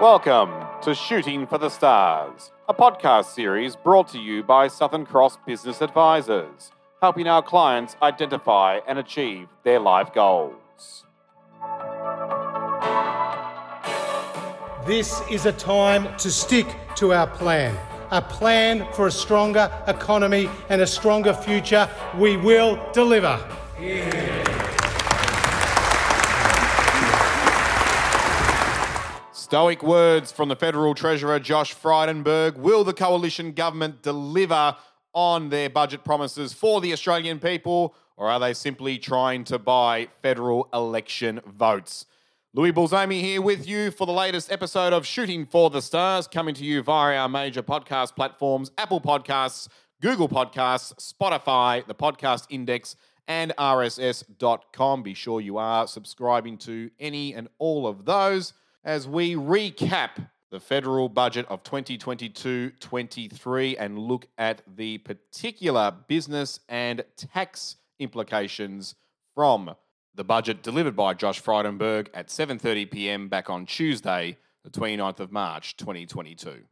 Welcome to Shooting for the Stars, a podcast series brought to you by Southern Cross Business Advisors, helping our clients identify and achieve their life goals. This is a time to stick to our plan. A plan for a stronger economy and a stronger future. We will deliver. Stoic words from the Federal Treasurer Josh Frydenberg. Will the coalition government deliver on their budget promises for the Australian people, or are they simply trying to buy federal election votes? Louis Balzami here with you for the latest episode of Shooting for the Stars, coming to you via our major podcast platforms Apple Podcasts, Google Podcasts, Spotify, the Podcast Index, and RSS.com. Be sure you are subscribing to any and all of those as we recap the federal budget of 2022 23 and look at the particular business and tax implications from the budget delivered by Josh Frydenberg at 7:30 p.m. back on Tuesday, the 29th of March 2022.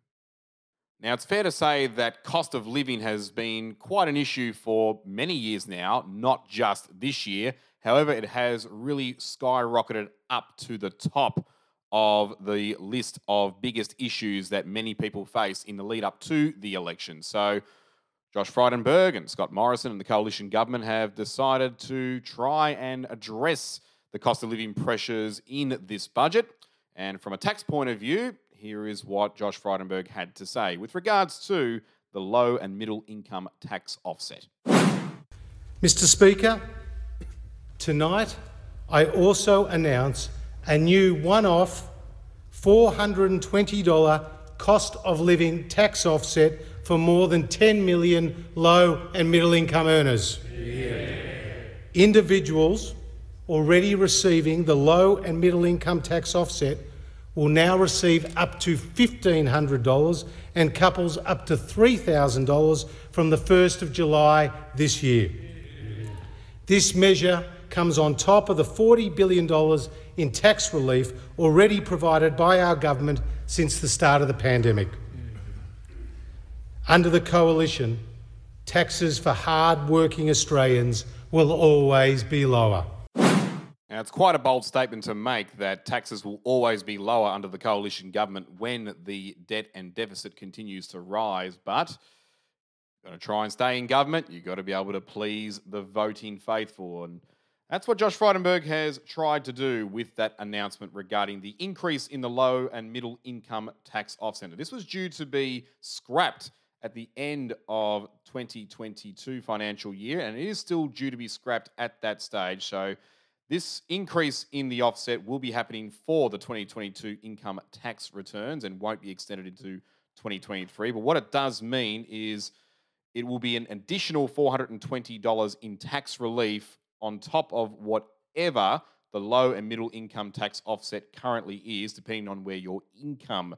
Now, it's fair to say that cost of living has been quite an issue for many years now, not just this year. However, it has really skyrocketed up to the top of the list of biggest issues that many people face in the lead up to the election. So, Josh Frydenberg and Scott Morrison and the coalition government have decided to try and address the cost of living pressures in this budget. And from a tax point of view, here is what Josh Frydenberg had to say with regards to the low and middle income tax offset. Mr. Speaker, tonight I also announce a new one off $420 cost of living tax offset for more than 10 million low and middle income earners. Yeah. Individuals already receiving the low and middle income tax offset will now receive up to $1,500 and couples up to $3,000 from the 1st of July this year. This measure comes on top of the $40 billion in tax relief already provided by our government since the start of the pandemic. Under the coalition, taxes for hard working Australians will always be lower. Now, it's quite a bold statement to make that taxes will always be lower under the coalition government when the debt and deficit continues to rise. But you've got to try and stay in government. You've got to be able to please the voting faithful. And that's what Josh Frydenberg has tried to do with that announcement regarding the increase in the low and middle income tax offset. This was due to be scrapped at the end of 2022 financial year, and it is still due to be scrapped at that stage. So this increase in the offset will be happening for the 2022 income tax returns and won't be extended into 2023. But what it does mean is it will be an additional $420 in tax relief on top of whatever the low and middle income tax offset currently is, depending on where your income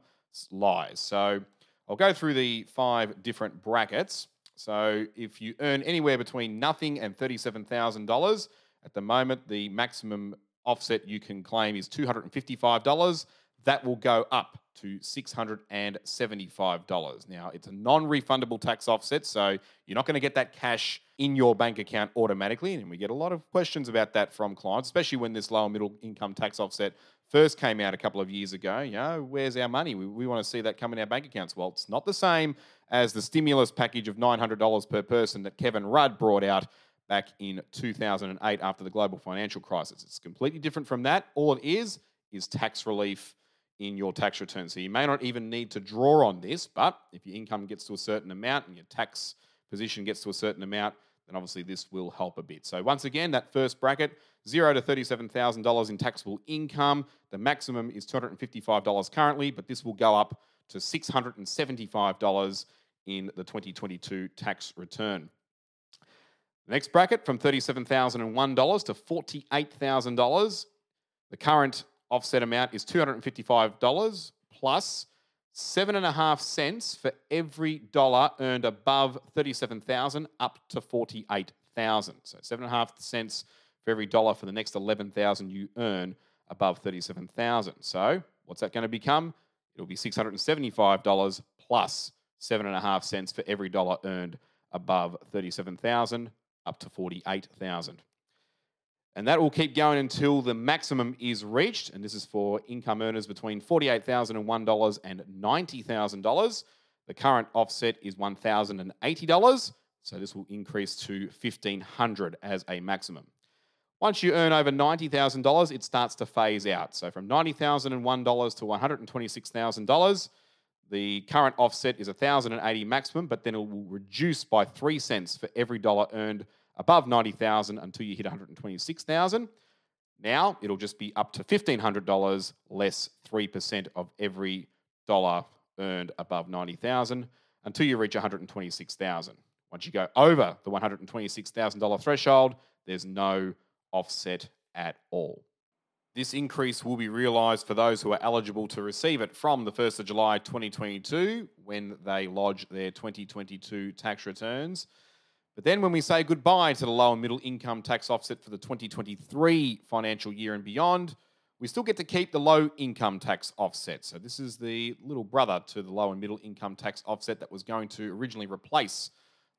lies. So I'll go through the five different brackets. So if you earn anywhere between nothing and $37,000, at the moment, the maximum offset you can claim is $255 that will go up to $675. Now, it's a non refundable tax offset, so you're not going to get that cash in your bank account automatically. And we get a lot of questions about that from clients, especially when this lower middle income tax offset first came out a couple of years ago. You know, where's our money? We, we want to see that come in our bank accounts. Well, it's not the same as the stimulus package of $900 per person that Kevin Rudd brought out back in 2008 after the global financial crisis. It's completely different from that. All it is is tax relief in your tax return. So you may not even need to draw on this, but if your income gets to a certain amount and your tax position gets to a certain amount, then obviously this will help a bit. So once again, that first bracket, zero to $37,000 in taxable income. The maximum is $255 currently, but this will go up to $675 in the 2022 tax return. The next bracket from $37,001 to $48,000. The current offset amount is $255 plus seven and a half cents for every dollar earned above 37,000 up to 48,000. So seven and a half cents for every dollar for the next 11,000 you earn above 37,000. So what's that going to become? it'll be $675 plus seven and a half cents for every dollar earned above 37,000 up to 48,000. And that will keep going until the maximum is reached. And this is for income earners between $48,001 and $90,000. The current offset is $1,080. So this will increase to $1,500 as a maximum. Once you earn over $90,000, it starts to phase out. So from $90,001 to $126,000, the current offset is 1,080 maximum, but then it will reduce by 3 cents for every dollar earned above 90,000 until you hit 126,000. Now it'll just be up to $1,500 less 3% of every dollar earned above 90,000 until you reach 126,000. Once you go over the $126,000 threshold, there's no offset at all. This increase will be realised for those who are eligible to receive it from the 1st of July 2022 when they lodge their 2022 tax returns. But then when we say goodbye to the low and middle income tax offset for the 2023 financial year and beyond, we still get to keep the low income tax offset. So this is the little brother to the low and middle income tax offset that was going to originally replace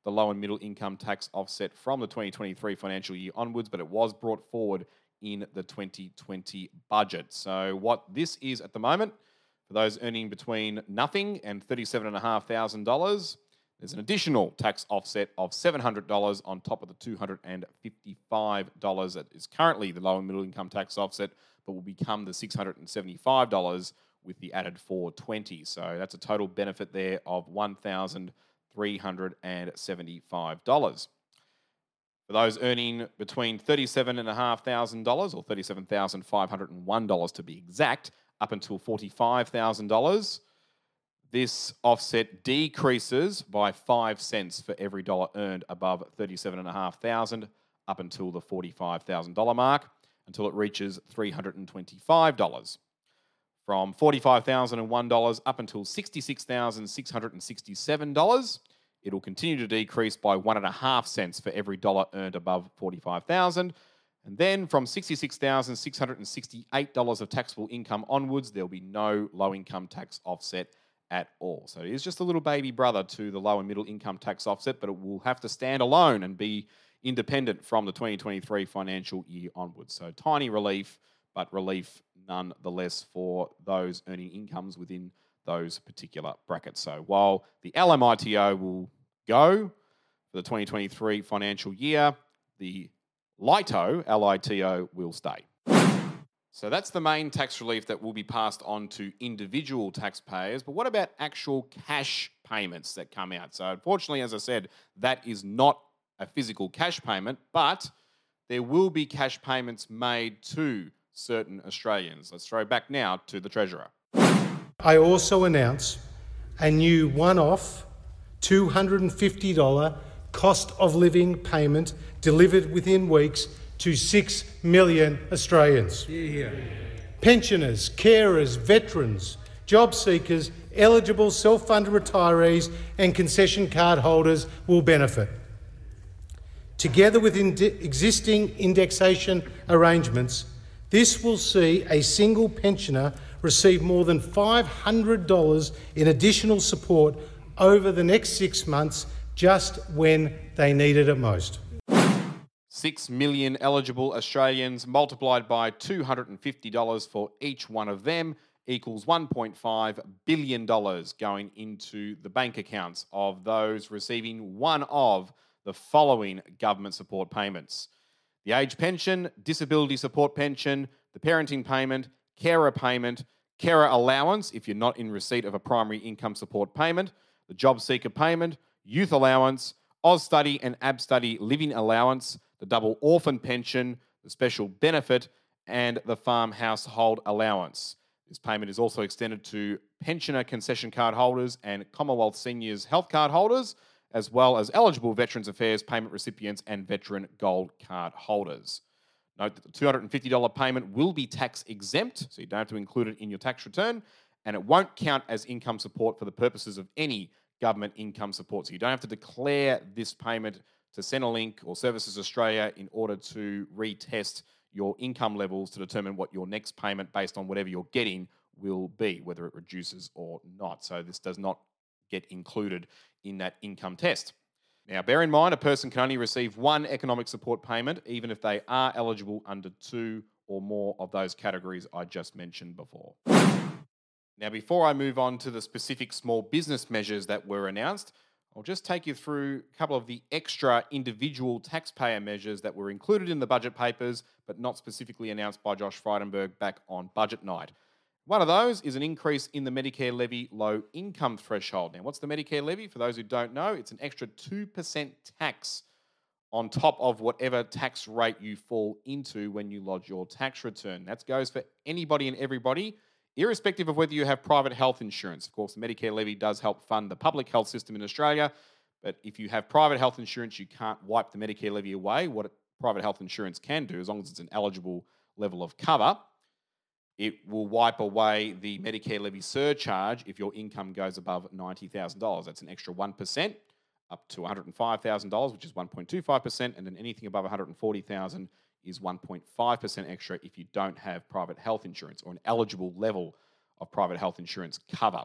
the low and middle income tax offset from the 2023 financial year onwards, but it was brought forward in the 2020 budget. So, what this is at the moment, for those earning between nothing and $37,500, there's an additional tax offset of $700 on top of the $255 that is currently the low and middle income tax offset, but will become the $675 with the added 420. So that's a total benefit there of $1,375. For those earning between $37,500 or $37,501 to be exact, up until $45,000, this offset decreases by 5 cents for every dollar earned above 37,500 up until the $45,000 mark until it reaches $325. From $45,001 up until $66,667, it'll continue to decrease by one and a half cents for every dollar earned above 45,000. And then from $66,668 of taxable income onwards, there'll be no low income tax offset at all. So it is just a little baby brother to the low and middle income tax offset, but it will have to stand alone and be independent from the 2023 financial year onwards. So tiny relief, but relief nonetheless for those earning incomes within those particular brackets. So while the LMITO will go for the 2023 financial year, the LITO, LITO will stay. So that's the main tax relief that will be passed on to individual taxpayers. But what about actual cash payments that come out? So, unfortunately, as I said, that is not a physical cash payment, but there will be cash payments made to certain Australians. Let's throw back now to the Treasurer. I also announce a new one off $250 cost of living payment delivered within weeks to 6 million Australians. Yeah. Pensioners, carers, veterans, job seekers, eligible self funded retirees, and concession card holders will benefit. Together with ind- existing indexation arrangements, this will see a single pensioner receive more than $500 in additional support over the next six months just when they need it most. 6 million eligible Australians multiplied by $250 for each one of them equals $1.5 billion going into the bank accounts of those receiving one of the following government support payments. The age pension, disability support pension, the parenting payment, carer payment, carer allowance if you're not in receipt of a primary income support payment, the job seeker payment, youth allowance, Austudy and Abstudy living allowance, the double orphan pension, the special benefit, and the farm household allowance. This payment is also extended to pensioner concession card holders and Commonwealth Seniors Health Card holders, as well as eligible Veterans Affairs payment recipients and Veteran Gold Card holders. Note that the $250 payment will be tax exempt, so you don't have to include it in your tax return, and it won't count as income support for the purposes of any government income support. So you don't have to declare this payment to Centrelink or Services Australia in order to retest your income levels to determine what your next payment based on whatever you're getting will be, whether it reduces or not. So this does not get included in that income test. Now, bear in mind, a person can only receive one economic support payment, even if they are eligible under two or more of those categories I just mentioned before. Now, before I move on to the specific small business measures that were announced, I'll just take you through a couple of the extra individual taxpayer measures that were included in the budget papers, but not specifically announced by Josh Frydenberg back on budget night. One of those is an increase in the Medicare levy low income threshold. Now, what's the Medicare levy? For those who don't know, it's an extra 2% tax on top of whatever tax rate you fall into when you lodge your tax return. That goes for anybody and everybody, irrespective of whether you have private health insurance. Of course, the Medicare levy does help fund the public health system in Australia, but if you have private health insurance, you can't wipe the Medicare levy away. What private health insurance can do, as long as it's an eligible level of cover, it will wipe away the Medicare levy surcharge if your income goes above $90,000. That's an extra 1% up to $105,000, which is 1.25%, and then anything above 140,000 is 1.5% extra if you don't have private health insurance or an eligible level of private health insurance cover.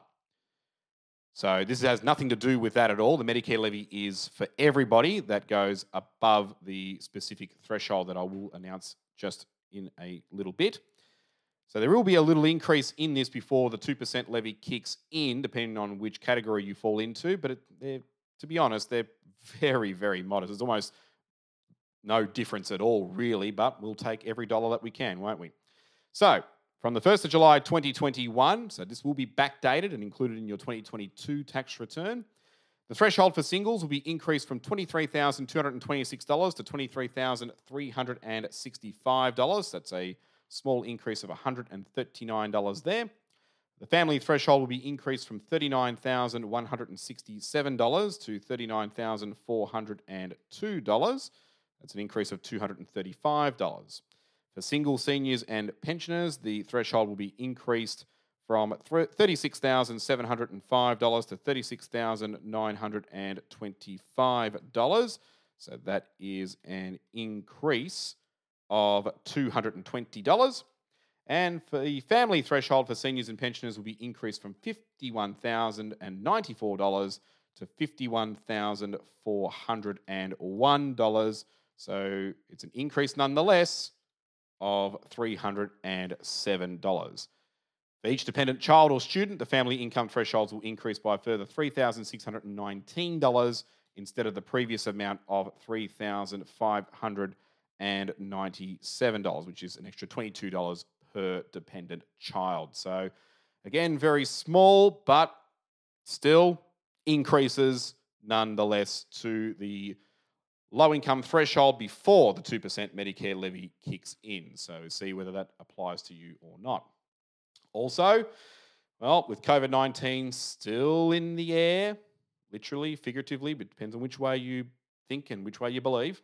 So this has nothing to do with that at all. The Medicare levy is for everybody that goes above the specific threshold that I will announce just in a little bit. So there will be a little increase in this before the 2% levy kicks in, depending on which category you fall into. But it, to be honest, they're very, very modest. It's almost no difference at all, really, but we'll take every dollar that we can, won't we? So from the 1st of July 2021, so this will be backdated and included in your 2022 tax return. The threshold for singles will be increased from $23,226 to $23,365. That's a small increase of $139 there. The family threshold will be increased from $39,167 to $39,402. That's an increase of $235. For single seniors and pensioners, the threshold will be increased from $36,705 to $36,925. So that is an increase of $220. And for the family threshold for seniors and pensioners will be increased from $51,094 to $51,401. So it's an increase nonetheless of $307. For each dependent child or student, the family income thresholds will increase by further $3,619 instead of the previous amount of $3,500 and $97, which is an extra $22 per dependent child. So, again, very small, but still increases nonetheless to the low income threshold before the 2% Medicare levy kicks in. So, see whether that applies to you or not. Also, well, with COVID 19 still in the air, literally, figuratively, but depends on which way you think and which way you believe.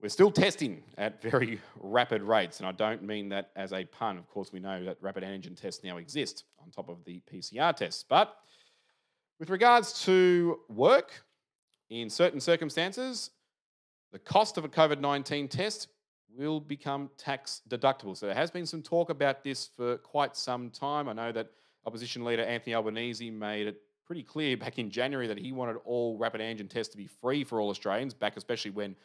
We're still testing at very rapid rates, and I don't mean that as a pun. Of course, we know that rapid antigen tests now exist on top of the PCR tests. But with regards to work, in certain circumstances, the cost of a COVID 19 test will become tax deductible. So there has been some talk about this for quite some time. I know that opposition leader Anthony Albanese made it pretty clear back in January that he wanted all rapid antigen tests to be free for all Australians, back especially when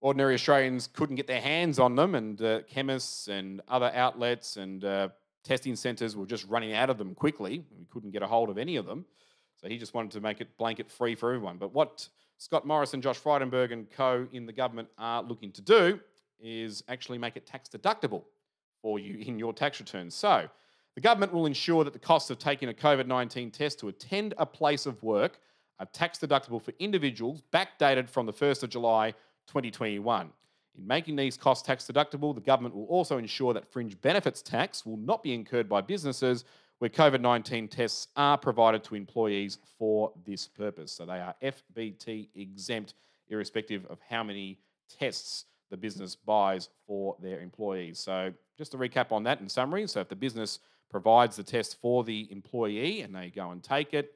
ordinary Australians couldn't get their hands on them, and uh, chemists and other outlets and uh, testing centres were just running out of them quickly. We couldn't get a hold of any of them. So he just wanted to make it blanket free for everyone. But what Scott Morrison, Josh Frydenberg, and co in the government are looking to do is actually make it tax deductible for you in your tax returns. So the government will ensure that the cost of taking a COVID 19 test to attend a place of work are tax deductible for individuals backdated from the 1st of July 2021. In making these costs tax deductible, the government will also ensure that fringe benefits tax will not be incurred by businesses where COVID 19 tests are provided to employees for this purpose. So they are FBT exempt, irrespective of how many tests the business buys for their employees. So, just to recap on that in summary so, if the business provides the test for the employee and they go and take it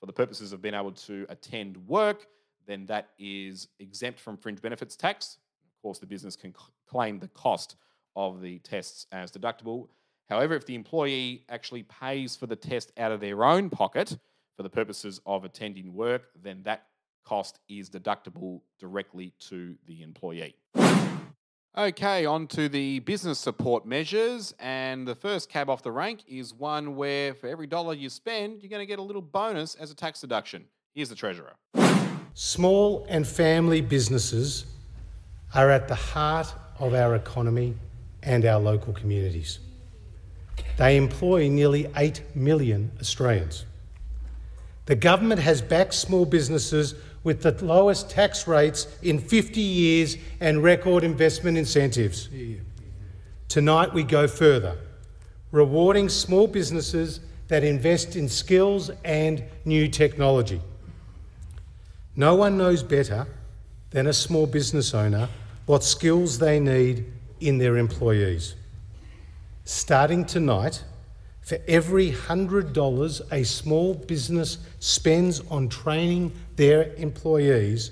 for the purposes of being able to attend work, then that is exempt from fringe benefits tax. Of course, the business can claim the cost of the tests as deductible. However, if the employee actually pays for the test out of their own pocket for the purposes of attending work, then that cost is deductible directly to the employee. Okay, on to the business support measures. And the first cab off the rank is one where for every dollar you spend, you're going to get a little bonus as a tax deduction. Here's the Treasurer. Small and family businesses are at the heart of our economy and our local communities. They employ nearly 8 million Australians. The government has backed small businesses with the lowest tax rates in 50 years and record investment incentives. Tonight we go further, rewarding small businesses that invest in skills and new technology. No one knows better than a small business owner what skills they need in their employees. Starting tonight, for every $100 a small business spends on training their employees,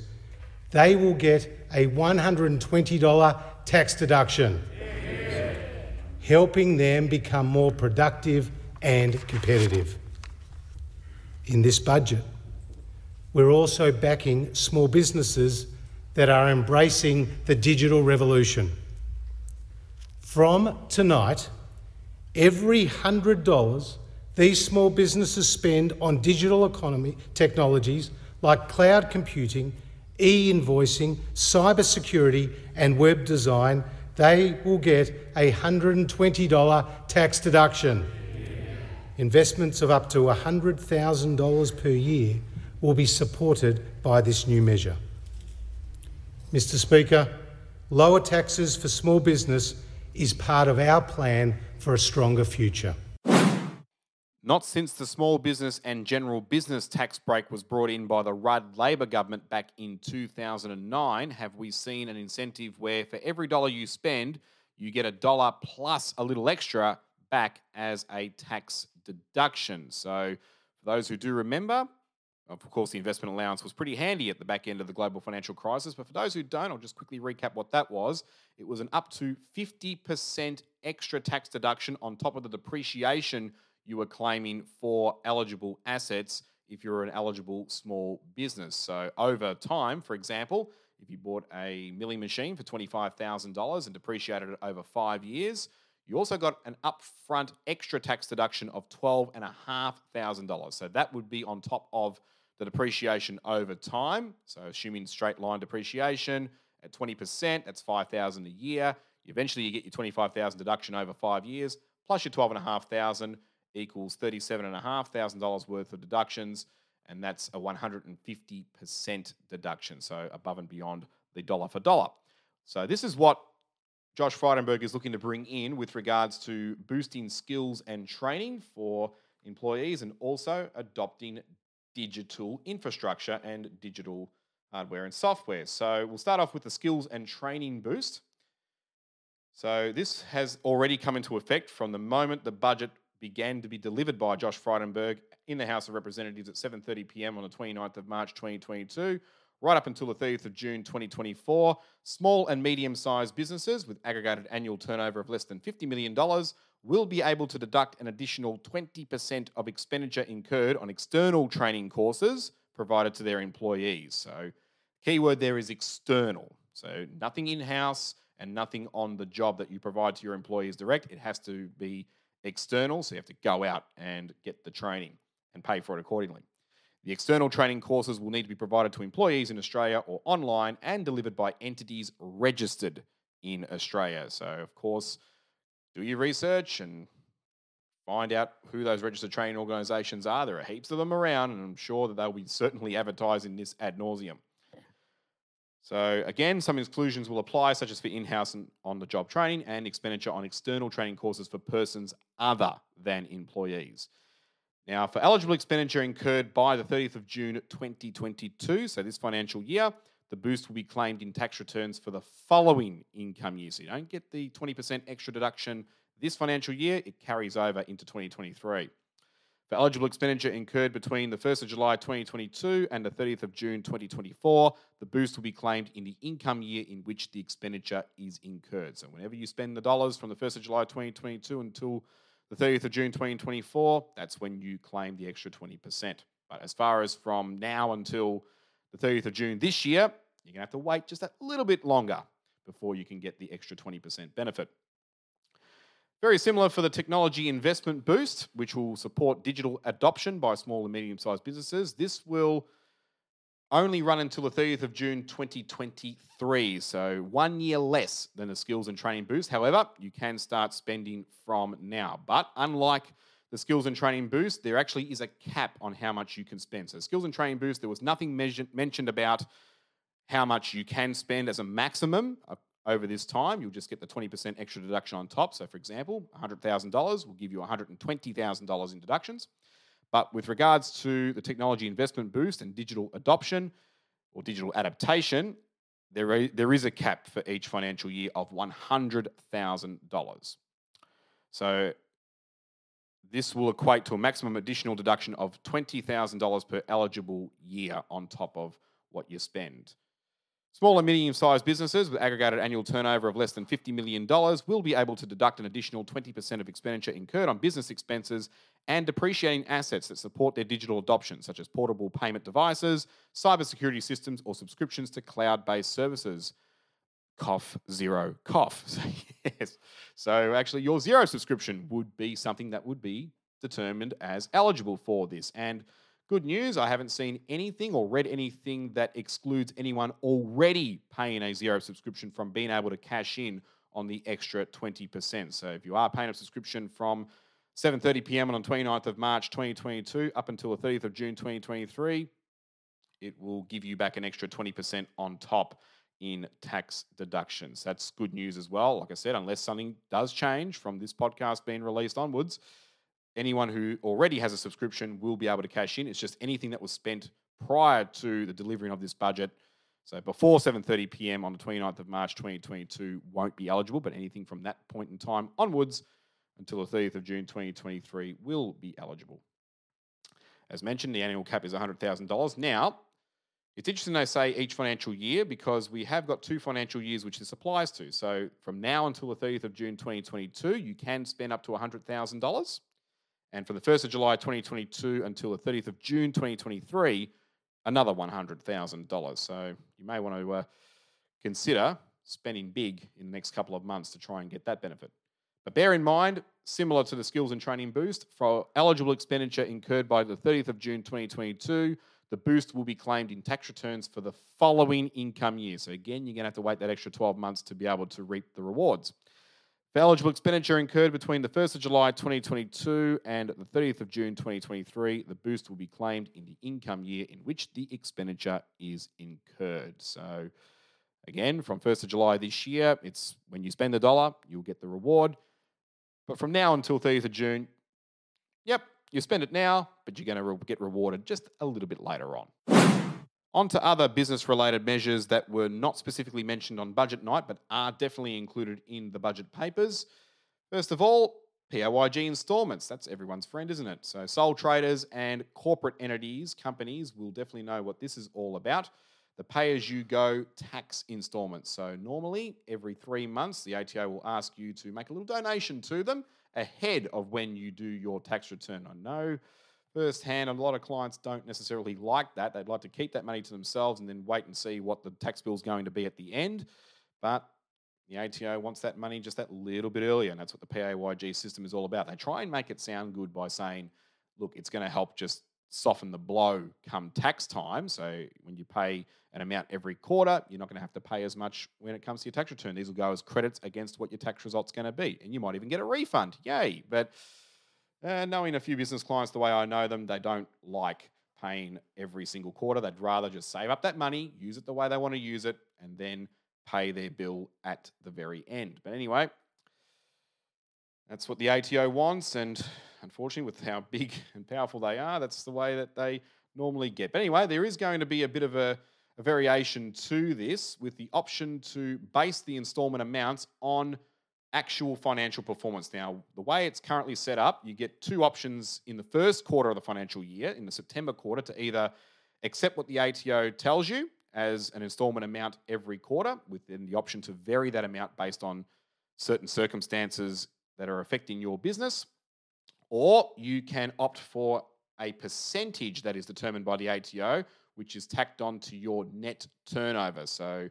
they will get a $120 tax deduction, yeah. helping them become more productive and competitive. In this budget, we're also backing small businesses that are embracing the digital revolution. From tonight, Every $100 these small businesses spend on digital economy technologies like cloud computing, e invoicing, cybersecurity, and web design, they will get a $120 tax deduction. Investments of up to $100,000 per year will be supported by this new measure. Mr. Speaker, lower taxes for small business is part of our plan for a stronger future. Not since the small business and general business tax break was brought in by the Rudd Labor government back in 2009 have we seen an incentive where for every dollar you spend, you get a dollar plus a little extra back as a tax deduction. So, for those who do remember, of course, the investment allowance was pretty handy at the back end of the global financial crisis. But for those who don't, I'll just quickly recap what that was. It was an up to 50% extra tax deduction on top of the depreciation you were claiming for eligible assets if you're an eligible small business. So over time, for example, if you bought a milling machine for $25,000 and depreciated it over five years, you also got an upfront extra tax deduction of $12,500. So that would be on top of the depreciation over time. So assuming straight line depreciation at 20%, that's 5,000 a year. Eventually you get your 25,000 deduction over 5 years plus your 12,500 equals $37,500 worth of deductions and that's a 150% deduction, so above and beyond the dollar for dollar. So this is what Josh Frydenberg is looking to bring in with regards to boosting skills and training for employees and also adopting digital infrastructure and digital hardware and software. So we'll start off with the skills and training boost. So this has already come into effect from the moment the budget began to be delivered by Josh Frydenberg in the House of Representatives at 7:30 p.m. on the 29th of March 2022 right up until the 30th of June 2024. Small and medium-sized businesses with aggregated annual turnover of less than $50 million will be able to deduct an additional 20% of expenditure incurred on external training courses provided to their employees. So, keyword there is external. So, nothing in house and nothing on the job that you provide to your employees direct. It has to be external. So, you have to go out and get the training and pay for it accordingly. The external training courses will need to be provided to employees in Australia or online and delivered by entities registered in Australia. So, of course, do your research and find out who those registered training organisations are. There are heaps of them around, and I'm sure that they'll be certainly advertising this ad nauseum. So, again, some exclusions will apply, such as for in house and on the job training and expenditure on external training courses for persons other than employees. Now, for eligible expenditure incurred by the 30th of June 2022, so this financial year, the boost will be claimed in tax returns for the following income year. So you don't get the 20% extra deduction this financial year, it carries over into 2023. For eligible expenditure incurred between the 1st of July 2022 and the 30th of June 2024, the boost will be claimed in the income year in which the expenditure is incurred. So whenever you spend the dollars from the 1st of July 2022 until the 30th of June 2024, that's when you claim the extra 20%. But as far as from now until the 30th of June this year, you're going to have to wait just a little bit longer before you can get the extra 20% benefit. Very similar for the technology investment boost, which will support digital adoption by small and medium sized businesses. This will only run until the 30th of June 2023, so one year less than the skills and training boost. However, you can start spending from now. But unlike the skills and training boost, there actually is a cap on how much you can spend. So, skills and training boost, there was nothing mentioned about how much you can spend as a maximum uh, over this time. You'll just get the 20% extra deduction on top. So, for example, $100,000 will give you $120,000 in deductions. But with regards to the technology investment boost and digital adoption or digital adaptation, there, there is a cap for each financial year of $100,000. So this will equate to a maximum additional deduction of $20,000 per eligible year on top of what you spend. Small and medium sized businesses with aggregated annual turnover of less than $50 million will be able to deduct an additional 20% of expenditure incurred on business expenses and depreciating assets that support their digital adoption, such as portable payment devices, cybersecurity systems, or subscriptions to cloud based services. Cough, Xero, cough. So, yes. So, actually, your Xero subscription would be something that would be determined as eligible for this. And good news, I haven't seen anything or read anything that excludes anyone already paying a Xero subscription from being able to cash in on the extra 20%. So, if you are paying a subscription from 7:30 p.m. on the 29th of March 2022 up until the 30th of June 2023, it will give you back an extra 20% on top in tax deductions. That's good news as well. Like I said, unless something does change from this podcast being released onwards, anyone who already has a subscription will be able to cash in. It's just anything that was spent prior to the delivering of this budget. So before 7:30 p.m. on the 29th of March 2022 won't be eligible, but anything from that point in time onwards until the 30th of June 2023 will be eligible. As mentioned, the annual cap is $100,000. Now, it's interesting they say each financial year because we have got two financial years which this applies to. So from now until the 30th of June 2022, you can spend up to $100,000. And from the 1st of July 2022 until the 30th of June 2023, another $100,000. So you may want to uh, consider spending big in the next couple of months to try and get that benefit. But bear in mind, similar to the skills and training boost, for eligible expenditure incurred by the 30th of June 2022, the boost will be claimed in tax returns for the following income year. So, again, you're going to have to wait that extra 12 months to be able to reap the rewards. For eligible expenditure incurred between the 1st of July 2022 and the 30th of June 2023, the boost will be claimed in the income year in which the expenditure is incurred. So, again, from 1st of July this year, it's when you spend the dollar, you'll get the reward. But from now until 30th of June, yep, you spend it now, but you're going to re- get rewarded just a little bit later on. On to other business related measures that were not specifically mentioned on budget night, but are definitely included in the budget papers. First of all, PAYG installments. That's everyone's friend, isn't it? So, sole traders and corporate entities, companies will definitely know what this is all about. The pay as you go tax installments. So, normally every three months, the ATO will ask you to make a little donation to them ahead of when you do your tax return. I know firsthand a lot of clients don't necessarily like that. They'd like to keep that money to themselves and then wait and see what the tax bill is going to be at the end. But the ATO wants that money just that little bit earlier, and that's what the PAYG system is all about. They try and make it sound good by saying, look, it's going to help just soften the blow come tax time. So when you pay an amount every quarter, you're not going to have to pay as much when it comes to your tax return. These will go as credits against what your tax result's going to be, and you might even get a refund. Yay! But uh, knowing a few business clients the way I know them, they don't like paying every single quarter. They'd rather just save up that money, use it the way they want to use it, and then pay their bill at the very end. But anyway, that's what the ATO wants, and unfortunately, with how big and powerful they are, that's the way that they normally get. But anyway, there is going to be a bit of a, a variation to this with the option to base the installment amounts on actual financial performance. Now, the way it's currently set up, you get two options in the first quarter of the financial year, in the September quarter, to either accept what the ATO tells you as an installment amount every quarter, within the option to vary that amount based on certain circumstances that are affecting your business, or you can opt for a percentage that is determined by the ATO, which is tacked on to your net turnover. So,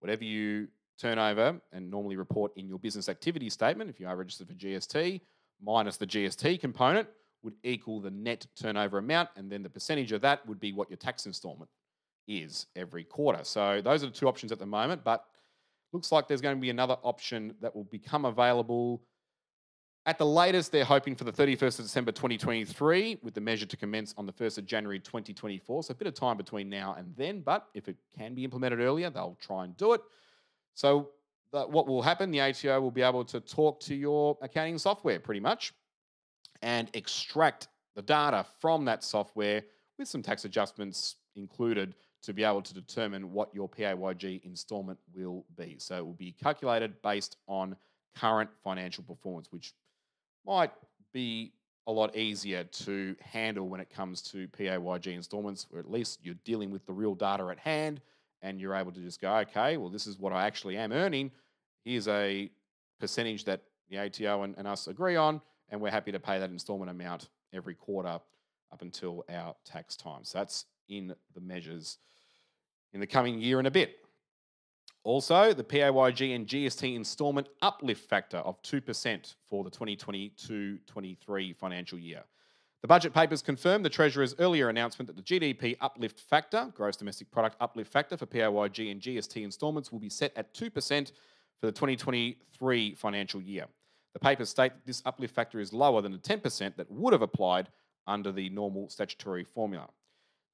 whatever you turn over and normally report in your business activity statement, if you are registered for GST, minus the GST component, would equal the net turnover amount, and then the percentage of that would be what your tax installment is every quarter. So those are the two options at the moment, but looks like there's going to be another option that will become available at the latest. They're hoping for the 31st of December 2023, with the measure to commence on the 1st of January 2024. So a bit of time between now and then, but if it can be implemented earlier, they'll try and do it. So what will happen? The ATO will be able to talk to your accounting software pretty much and extract the data from that software with some tax adjustments included to be able to determine what your PAYG installment will be. So it will be calculated based on current financial performance, which might be a lot easier to handle when it comes to PAYG installments, where at least you're dealing with the real data at hand and you're able to just go, okay, well, this is what I actually am earning. Here's a percentage that the ATO and, and us agree on, and we're happy to pay that installment amount every quarter up until our tax time. So that's in the measures in the coming year and a bit. Also, the PAYG and GST installment uplift factor of 2% for the 2022 23 financial year. The budget papers confirm the Treasurer's earlier announcement that the GDP uplift factor, gross domestic product uplift factor for PAYG and GST installments, will be set at 2% for the 2023 financial year. The papers state that this uplift factor is lower than the 10% that would have applied under the normal statutory formula.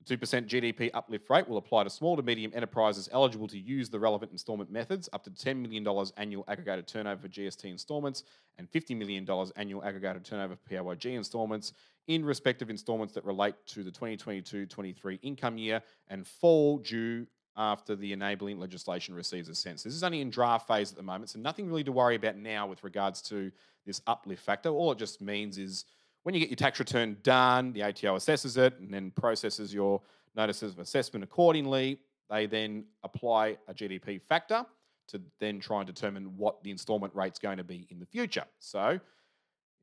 2% GDP uplift rate will apply to small to medium enterprises eligible to use the relevant instalment methods up to $10 million annual aggregated turnover for GST instalments and $50 million annual aggregated turnover for PAYG instalments in respective instalments that relate to the 2022-23 income year and fall due after the enabling legislation receives assent. This is only in draft phase at the moment, so nothing really to worry about now with regards to this uplift factor. All it just means is when you get your tax return done, the ATO assesses it and then processes your notices of assessment accordingly. They then apply a GDP factor to then try and determine what the installment rate's going to be in the future. So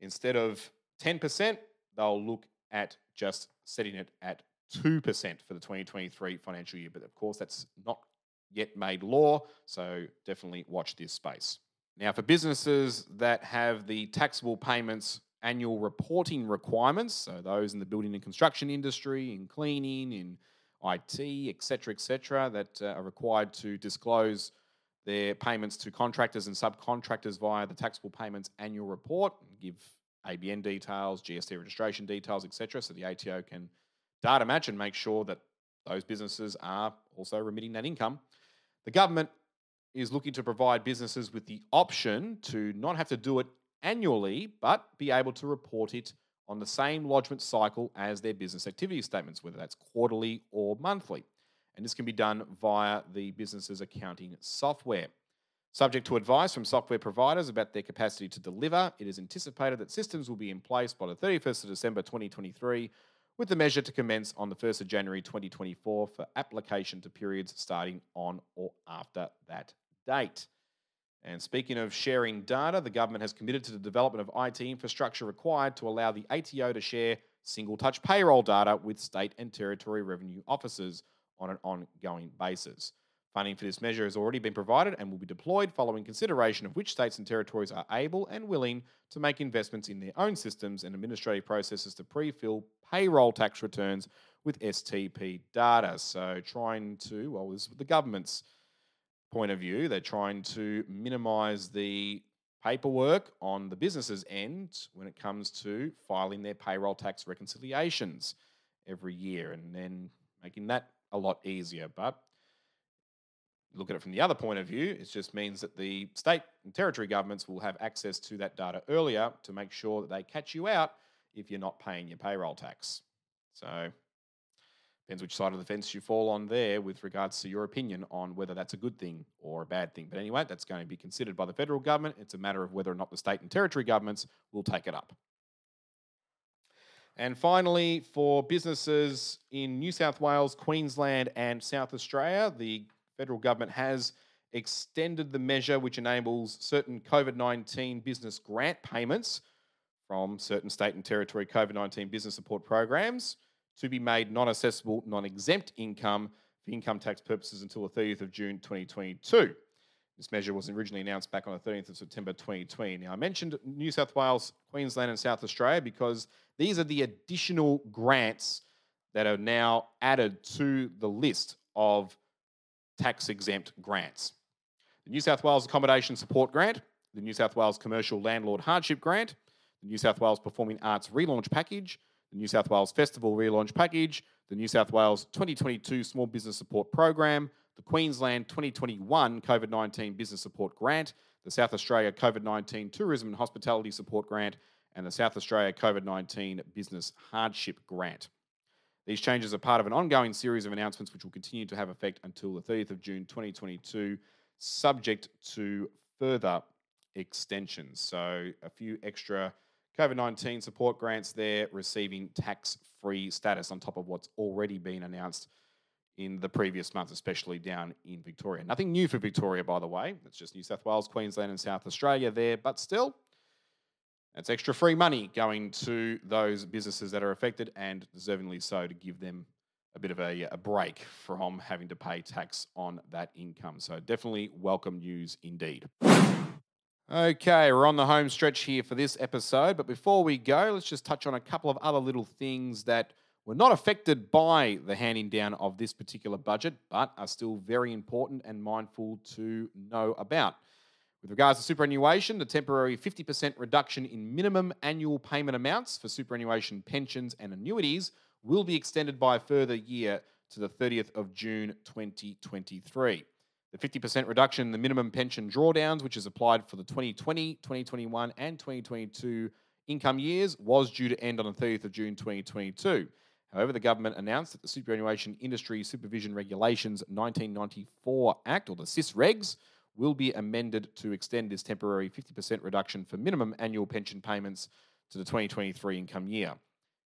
instead of 10%, they'll look at just setting it at 2% for the 2023 financial year. But of course, that's not yet made law, so definitely watch this space. Now, for businesses that have the taxable payments annual reporting requirements. So those in the building and construction industry, in cleaning, in IT, etc., etc., that uh, are required to disclose their payments to contractors and subcontractors via the taxable payments annual report, give ABN details, GST registration details, etc., so the ATO can data match and make sure that those businesses are also remitting that income. The government is looking to provide businesses with the option to not have to do it annually, but be able to report it on the same lodgement cycle as their business activity statements, whether that's quarterly or monthly. And this can be done via the business's accounting software. Subject to advice from software providers about their capacity to deliver, it is anticipated that systems will be in place by the 31st of December 2023, with the measure to commence on the 1st of January 2024 for application to periods starting on or after that date. And speaking of sharing data, the government has committed to the development of IT infrastructure required to allow the ATO to share single touch payroll data with state and territory revenue officers on an ongoing basis. Funding for this measure has already been provided and will be deployed following consideration of which states and territories are able and willing to make investments in their own systems and administrative processes to pre fill payroll tax returns with STP data. So, trying to, well, this is the government's point of view. They're trying to minimize the paperwork on the business's end when it comes to filing their payroll tax reconciliations every year and then making that a lot easier. But look at it from the other point of view, it just means that the state and territory governments will have access to that data earlier to make sure that they catch you out if you're not paying your payroll tax. So Depends which side of the fence you fall on there with regards to your opinion on whether that's a good thing or a bad thing. But anyway, that's going to be considered by the federal government. It's a matter of whether or not the state and territory governments will take it up. And finally, for businesses in New South Wales, Queensland, and South Australia, the federal government has extended the measure which enables certain COVID 19 business grant payments from certain state and territory COVID 19 business support programs to be made non assessable, non exempt income for income tax purposes until the 30th of June 2022. This measure was originally announced back on the 13th of September 2020. Now, I mentioned New South Wales, Queensland, and South Australia because these are the additional grants that are now added to the list of tax exempt grants. The New South Wales Accommodation Support Grant, the New South Wales Commercial Landlord Hardship Grant, the New South Wales Performing Arts Relaunch Package, the New South Wales Festival Relaunch Package, the New South Wales 2022 Small Business Support Program, the Queensland 2021 COVID 19 Business Support Grant, the South Australia COVID 19 Tourism and Hospitality Support Grant, and the South Australia COVID 19 Business Hardship Grant. These changes are part of an ongoing series of announcements which will continue to have effect until the 30th of June 2022, subject to further extensions. So, a few extra COVID 19 support grants there receiving tax free status on top of what's already been announced in the previous months, especially down in Victoria. Nothing new for Victoria, by the way. It's just New South Wales, Queensland, and South Australia there, but still, it's extra free money going to those businesses that are affected and deservingly so to give them a bit of a, a break from having to pay tax on that income. So, definitely welcome news indeed. Okay, we're on the home stretch here for this episode, but before we go, let's just touch on a couple of other little things that were not affected by the handing down of this particular budget, but are still very important and mindful to know about. With regards to superannuation, the temporary 50% reduction in minimum annual payment amounts for superannuation pensions and annuities will be extended by a further year to the 30th of June 2023. The 50% reduction in the minimum pension drawdowns, which is applied for the 2020, 2021, and 2022 income years, was due to end on the 30th of June 2022. However, the government announced that the Superannuation Industry Supervision Regulations 1994 Act, or the SIS regs, will be amended to extend this temporary 50% reduction for minimum annual pension payments to the 2023 income year.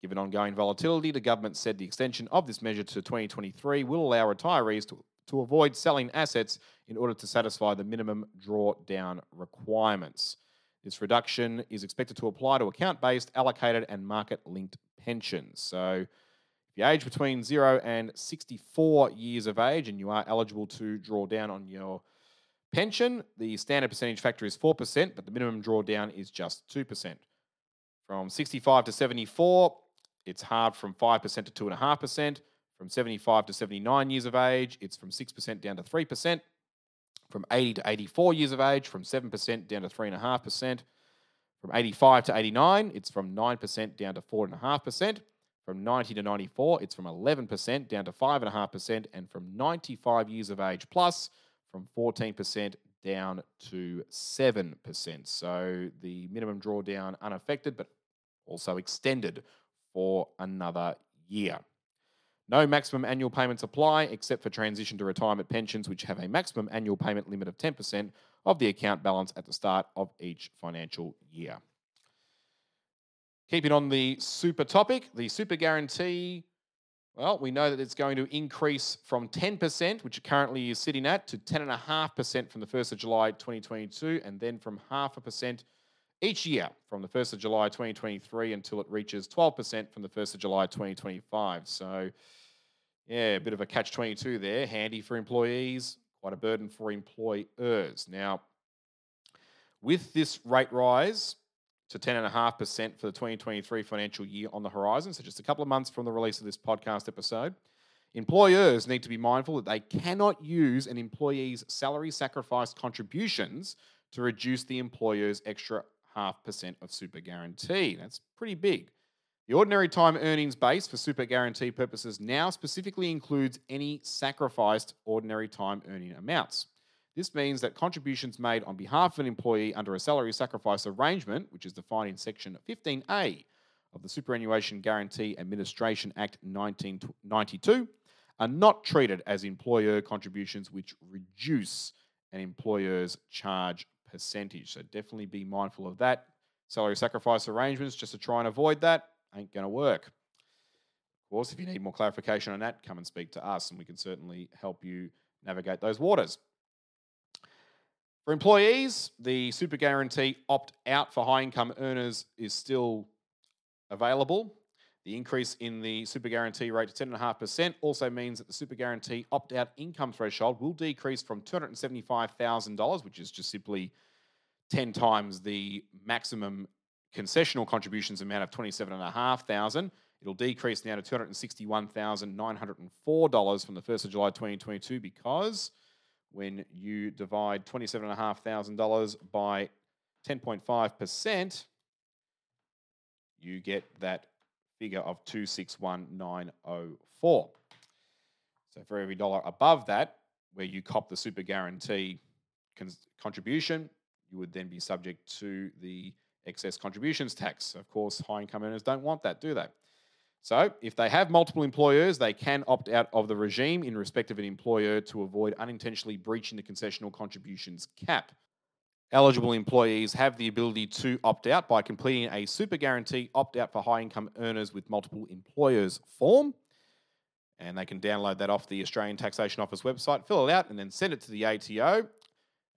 Given ongoing volatility, the government said the extension of this measure to 2023 will allow retirees to, to avoid selling assets in order to satisfy the minimum drawdown requirements. This reduction is expected to apply to account based, allocated, and market linked pensions. So, if you age between 0 and 64 years of age and you are eligible to draw down on your pension, the standard percentage factor is 4%, but the minimum drawdown is just 2%. From 65 to 74, it's halved from 5% to 2.5%. From 75 to 79 years of age, it's from 6% down to 3%. From 80 to 84 years of age, from 7% down to 3.5%. From 85 to 89, it's from 9% down to 4.5%. From 90 to 94, it's from 11% down to 5.5%. And from 95 years of age plus, from 14% down to 7%. So the minimum drawdown unaffected, but also extended for another year. No maximum annual payments apply except for transition to retirement pensions, which have a maximum annual payment limit of 10% of the account balance at the start of each financial year. Keeping on the super topic, the super guarantee, well, we know that it's going to increase from 10%, which currently is sitting at, to 10.5% from the 1st of July 2022, and then from half a percent each year from the 1st of July 2023 until it reaches 12% from the 1st of July 2025. So, yeah, a bit of a catch 22 there. Handy for employees, quite a burden for employers. Now, with this rate rise, to 10.5% for the 2023 financial year on the horizon, so just a couple of months from the release of this podcast episode. Employers need to be mindful that they cannot use an employee's salary sacrifice contributions to reduce the employer's extra half percent of super guarantee. That's pretty big. The ordinary time earnings base for super guarantee purposes now specifically includes any sacrificed ordinary time earning amounts. This means that contributions made on behalf of an employee under a salary sacrifice arrangement, which is defined in Section 15A of the Superannuation Guarantee Administration Act 1992, are not treated as employer contributions which reduce an employer's charge percentage. So definitely be mindful of that. Salary sacrifice arrangements, just to try and avoid that, ain't going to work. Of course, if you need more clarification on that, come and speak to us, and we can certainly help you navigate those waters. For employees, the super guarantee opt out for high income earners is still available. The increase in the super guarantee rate to 10.5% also means that the super guarantee opt out income threshold will decrease from $275,000, which is just simply 10 times the maximum concessional contributions amount of 27,500. It'll decrease now to $261,904 from the 1st of July 2022 because when you divide $27,500 by 10.5%, you get that figure of 261904. So for every dollar above that, where you cop the super guarantee contribution, you would then be subject to the excess contributions tax. Of course, high income earners don't want that, do they? So, if they have multiple employers, they can opt out of the regime in respect of an employer to avoid unintentionally breaching the concessional contributions cap. Eligible employees have the ability to opt out by completing a super guarantee opt out for high income earners with multiple employers form. And they can download that off the Australian Taxation Office website, fill it out, and then send it to the ATO.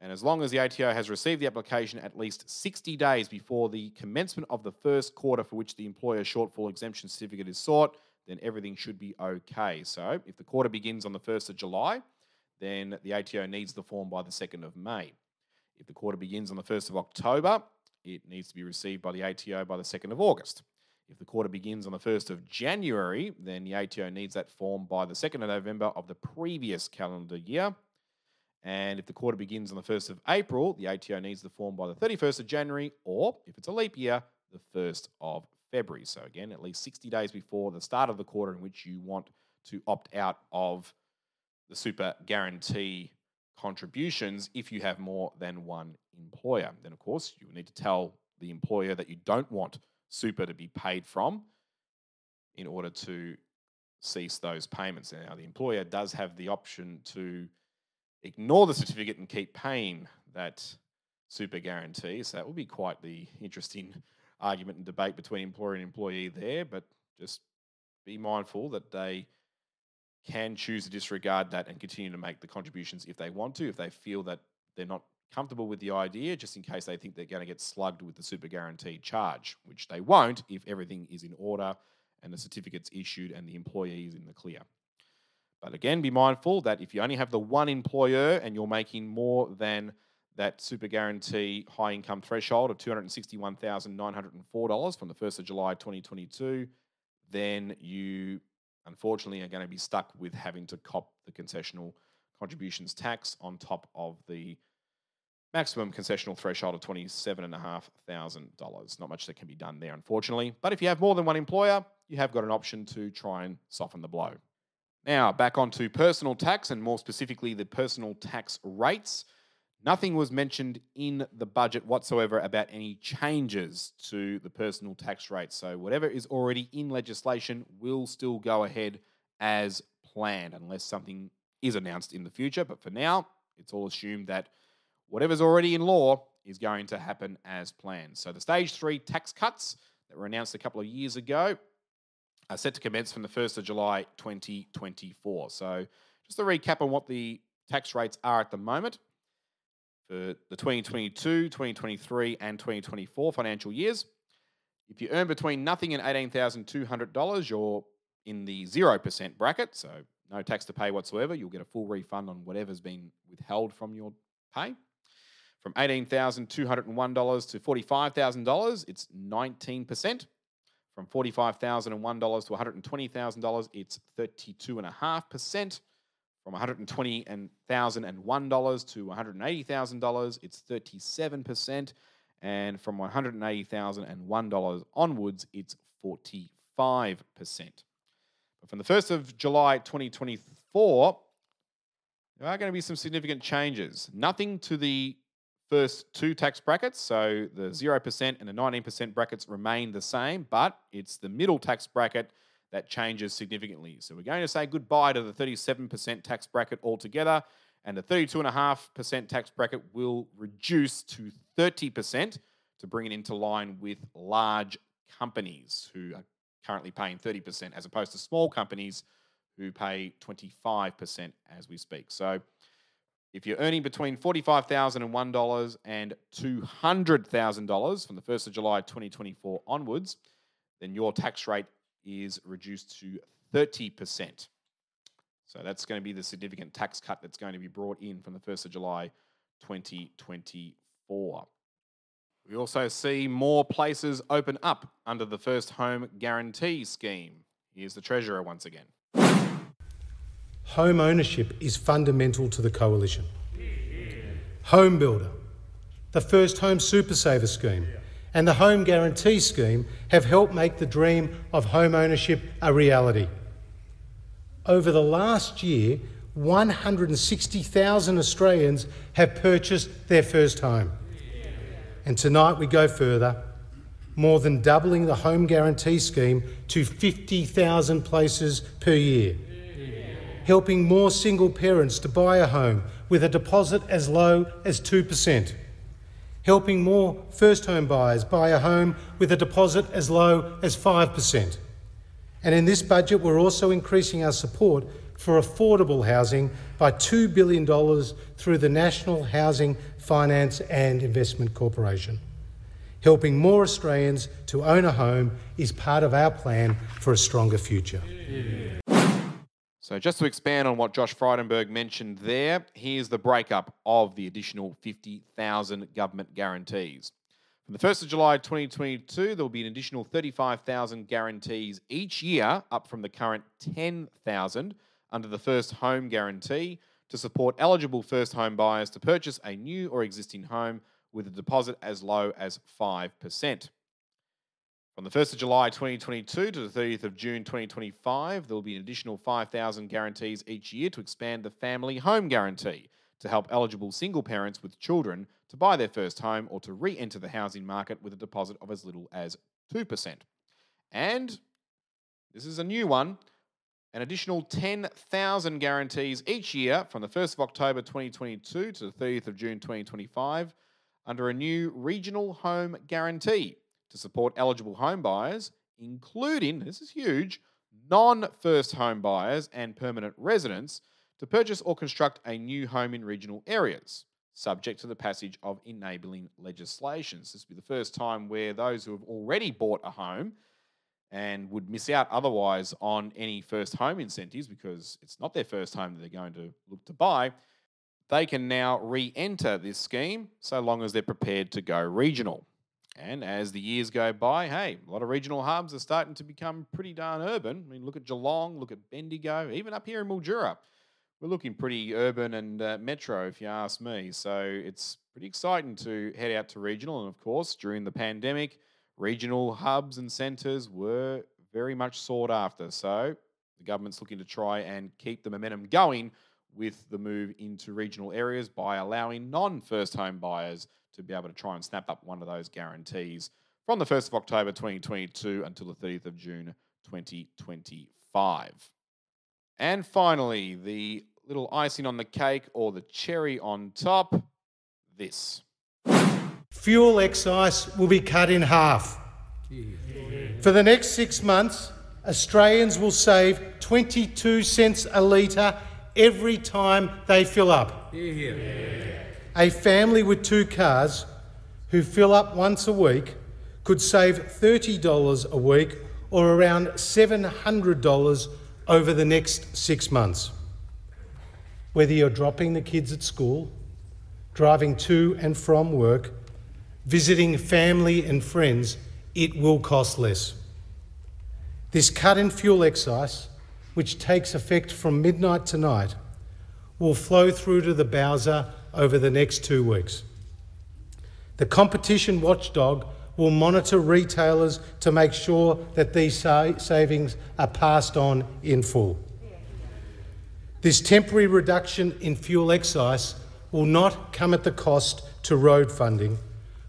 And as long as the ATO has received the application at least 60 days before the commencement of the first quarter for which the employer shortfall exemption certificate is sought, then everything should be okay. So if the quarter begins on the 1st of July, then the ATO needs the form by the 2nd of May. If the quarter begins on the 1st of October, it needs to be received by the ATO by the 2nd of August. If the quarter begins on the 1st of January, then the ATO needs that form by the 2nd of November of the previous calendar year. And if the quarter begins on the 1st of April, the ATO needs the form by the 31st of January, or if it's a leap year, the 1st of February. So, again, at least 60 days before the start of the quarter in which you want to opt out of the super guarantee contributions if you have more than one employer. Then, of course, you need to tell the employer that you don't want super to be paid from in order to cease those payments. Now, the employer does have the option to ignore the certificate and keep paying that super guarantee. So that would be quite the interesting argument and debate between employer and employee there. But just be mindful that they can choose to disregard that and continue to make the contributions if they want to, if they feel that they're not comfortable with the idea, just in case they think they're going to get slugged with the super guarantee charge, which they won't if everything is in order and the certificate's issued and the employee is in the clear. But again, be mindful that if you only have the one employer and you're making more than that super guarantee high income threshold of $261,904 from the 1st of July 2022, then you unfortunately are going to be stuck with having to cop the concessional contributions tax on top of the maximum concessional threshold of $27,500. Not much that can be done there, unfortunately. But if you have more than one employer, you have got an option to try and soften the blow. Now, back onto personal tax and more specifically the personal tax rates. Nothing was mentioned in the budget whatsoever about any changes to the personal tax rate. So, whatever is already in legislation will still go ahead as planned unless something is announced in the future. But for now, it's all assumed that whatever's already in law is going to happen as planned. So, the stage three tax cuts that were announced a couple of years ago are set to commence from the 1st of July 2024. So, just to recap on what the tax rates are at the moment for the 2022, 2023, and 2024 financial years. If you earn between nothing and $18,200, you're in the 0% bracket, so no tax to pay whatsoever. You'll get a full refund on whatever's been withheld from your pay. From $18,201 to $45,000, it's 19%. From $45,001 to $120,000, it's 32.5%. From $120,001 to $180,000, it's 37%. And from $180,001 onwards, it's 45%. But from the 1st of July 2024, there are going to be some significant changes. Nothing to the first two tax brackets, so the 0% and the 19% brackets remain the same, but it's the middle tax bracket that changes significantly. So we're going to say goodbye to the 37% tax bracket altogether, and the 32.5% tax bracket will reduce to 30% to bring it into line with large companies who are currently paying 30%, as opposed to small companies who pay 25% as we speak. So If you're earning between $45,001 and $200,000 from the 1st of July 2024 onwards, then your tax rate is reduced to 30%. So that's going to be the significant tax cut that's going to be brought in from the 1st of July 2024. We also see more places open up under the First Home Guarantee Scheme. Here's the Treasurer once again. Home ownership is fundamental to the Coalition. Home Builder, the First Home Super Saver Scheme, and the Home Guarantee Scheme have helped make the dream of home ownership a reality. Over the last year, 160,000 Australians have purchased their first home. And tonight we go further, more than doubling the Home Guarantee Scheme to 50,000 places per year, helping more single parents to buy a home with a deposit as low as 2%, helping more first home buyers buy a home with a deposit as low as 5%. And in this budget, we're also increasing our support for affordable housing by $2 billion through the National Housing Finance and Investment Corporation. Helping more Australians to own a home is part of our plan for a stronger future. So, just to expand on what Josh Frydenberg mentioned there, here's the breakup of the additional 50,000 government guarantees. From the 1st of July 2022, there will be an additional 35,000 guarantees each year, up from the current 10,000 under the First Home Guarantee to support eligible first home buyers to purchase a new or existing home with a deposit as low as 5%. From the 1st of July 2022 to the 30th of June 2025, there will be an additional 5,000 guarantees each year to expand the Family Home Guarantee to help eligible single parents with children to buy their first home or to re enter the housing market with a deposit of as little as 2%. And this is a new one an additional 10,000 guarantees each year from the 1st of October 2022 to the 30th of June 2025 under a new regional home guarantee to support eligible home buyers, including, this is huge, non first home buyers and permanent residents to purchase or construct a new home in regional areas, subject to the passage of enabling legislations. This will be the first time where those who have already bought a home and would miss out otherwise on any first home incentives because it's not their first home that they're going to look to buy, they can now re enter this scheme so long as they're prepared to go regional. And as the years go by, hey, a lot of regional hubs are starting to become pretty darn urban. I mean, look at Geelong, look at Bendigo, even up here in Mildura we're looking pretty urban and uh, metro, if you ask me. So it's pretty exciting to head out to regional. And of course, during the pandemic, regional hubs and centres were very much sought after. So the government's looking to try and keep the momentum going with the move into regional areas by allowing non first home buyers to be able to try and snap up one of those guarantees from the 1st of October 2022 until the 30th of June 2025. And finally, the little icing on the cake or the cherry on top this. Fuel excise will be cut in half. For the next six months, Australians will save 22 cents a litre every time they fill up. A family with two cars who fill up once a week could save $30 a week or around $700 over the next six months. Whether you're dropping the kids at school, driving to and from work, visiting family and friends, it will cost less. This cut in fuel excise, which takes effect from midnight tonight, will flow through to the Bowser over the next two weeks. The competition watchdog will monitor retailers to make sure that these sa- savings are passed on in full. This temporary reduction in fuel excise will not come at the cost to road funding,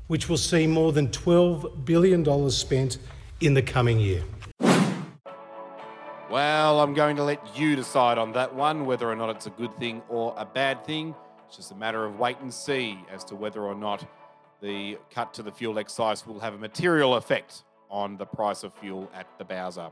which will see more than $12 billion spent in the coming year. Well, I'm going to let you decide on that one, whether or not it's a good thing or a bad thing. It's just a matter of wait and see as to whether or not the cut to the fuel excise will have a material effect on the price of fuel at the Bowser.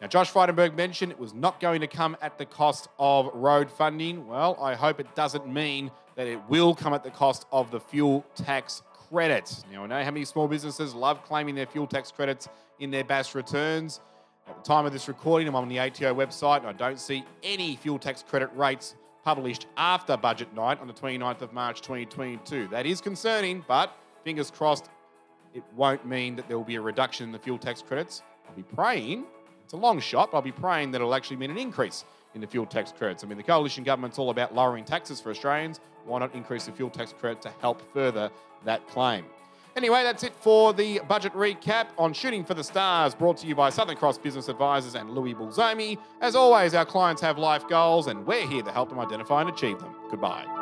Now, Josh Frydenberg mentioned it was not going to come at the cost of road funding. Well, I hope it doesn't mean that it will come at the cost of the fuel tax credit. Now, I know how many small businesses love claiming their fuel tax credits in their BAS returns. At the time of this recording, I'm on the ATO website and I don't see any fuel tax credit rates published after budget night on the 29th of March 2022. That is concerning, but fingers crossed it won't mean that there will be a reduction in the fuel tax credits. I'll be praying it's a long shot, but I'll be praying that it'll actually mean an increase in the fuel tax credits. I mean, the coalition government's all about lowering taxes for Australians. Why not increase the fuel tax credit to help further that claim? Anyway, that's it for the budget recap on Shooting for the Stars, brought to you by Southern Cross Business Advisors and Louis Bulzomi. As always, our clients have life goals, and we're here to help them identify and achieve them. Goodbye.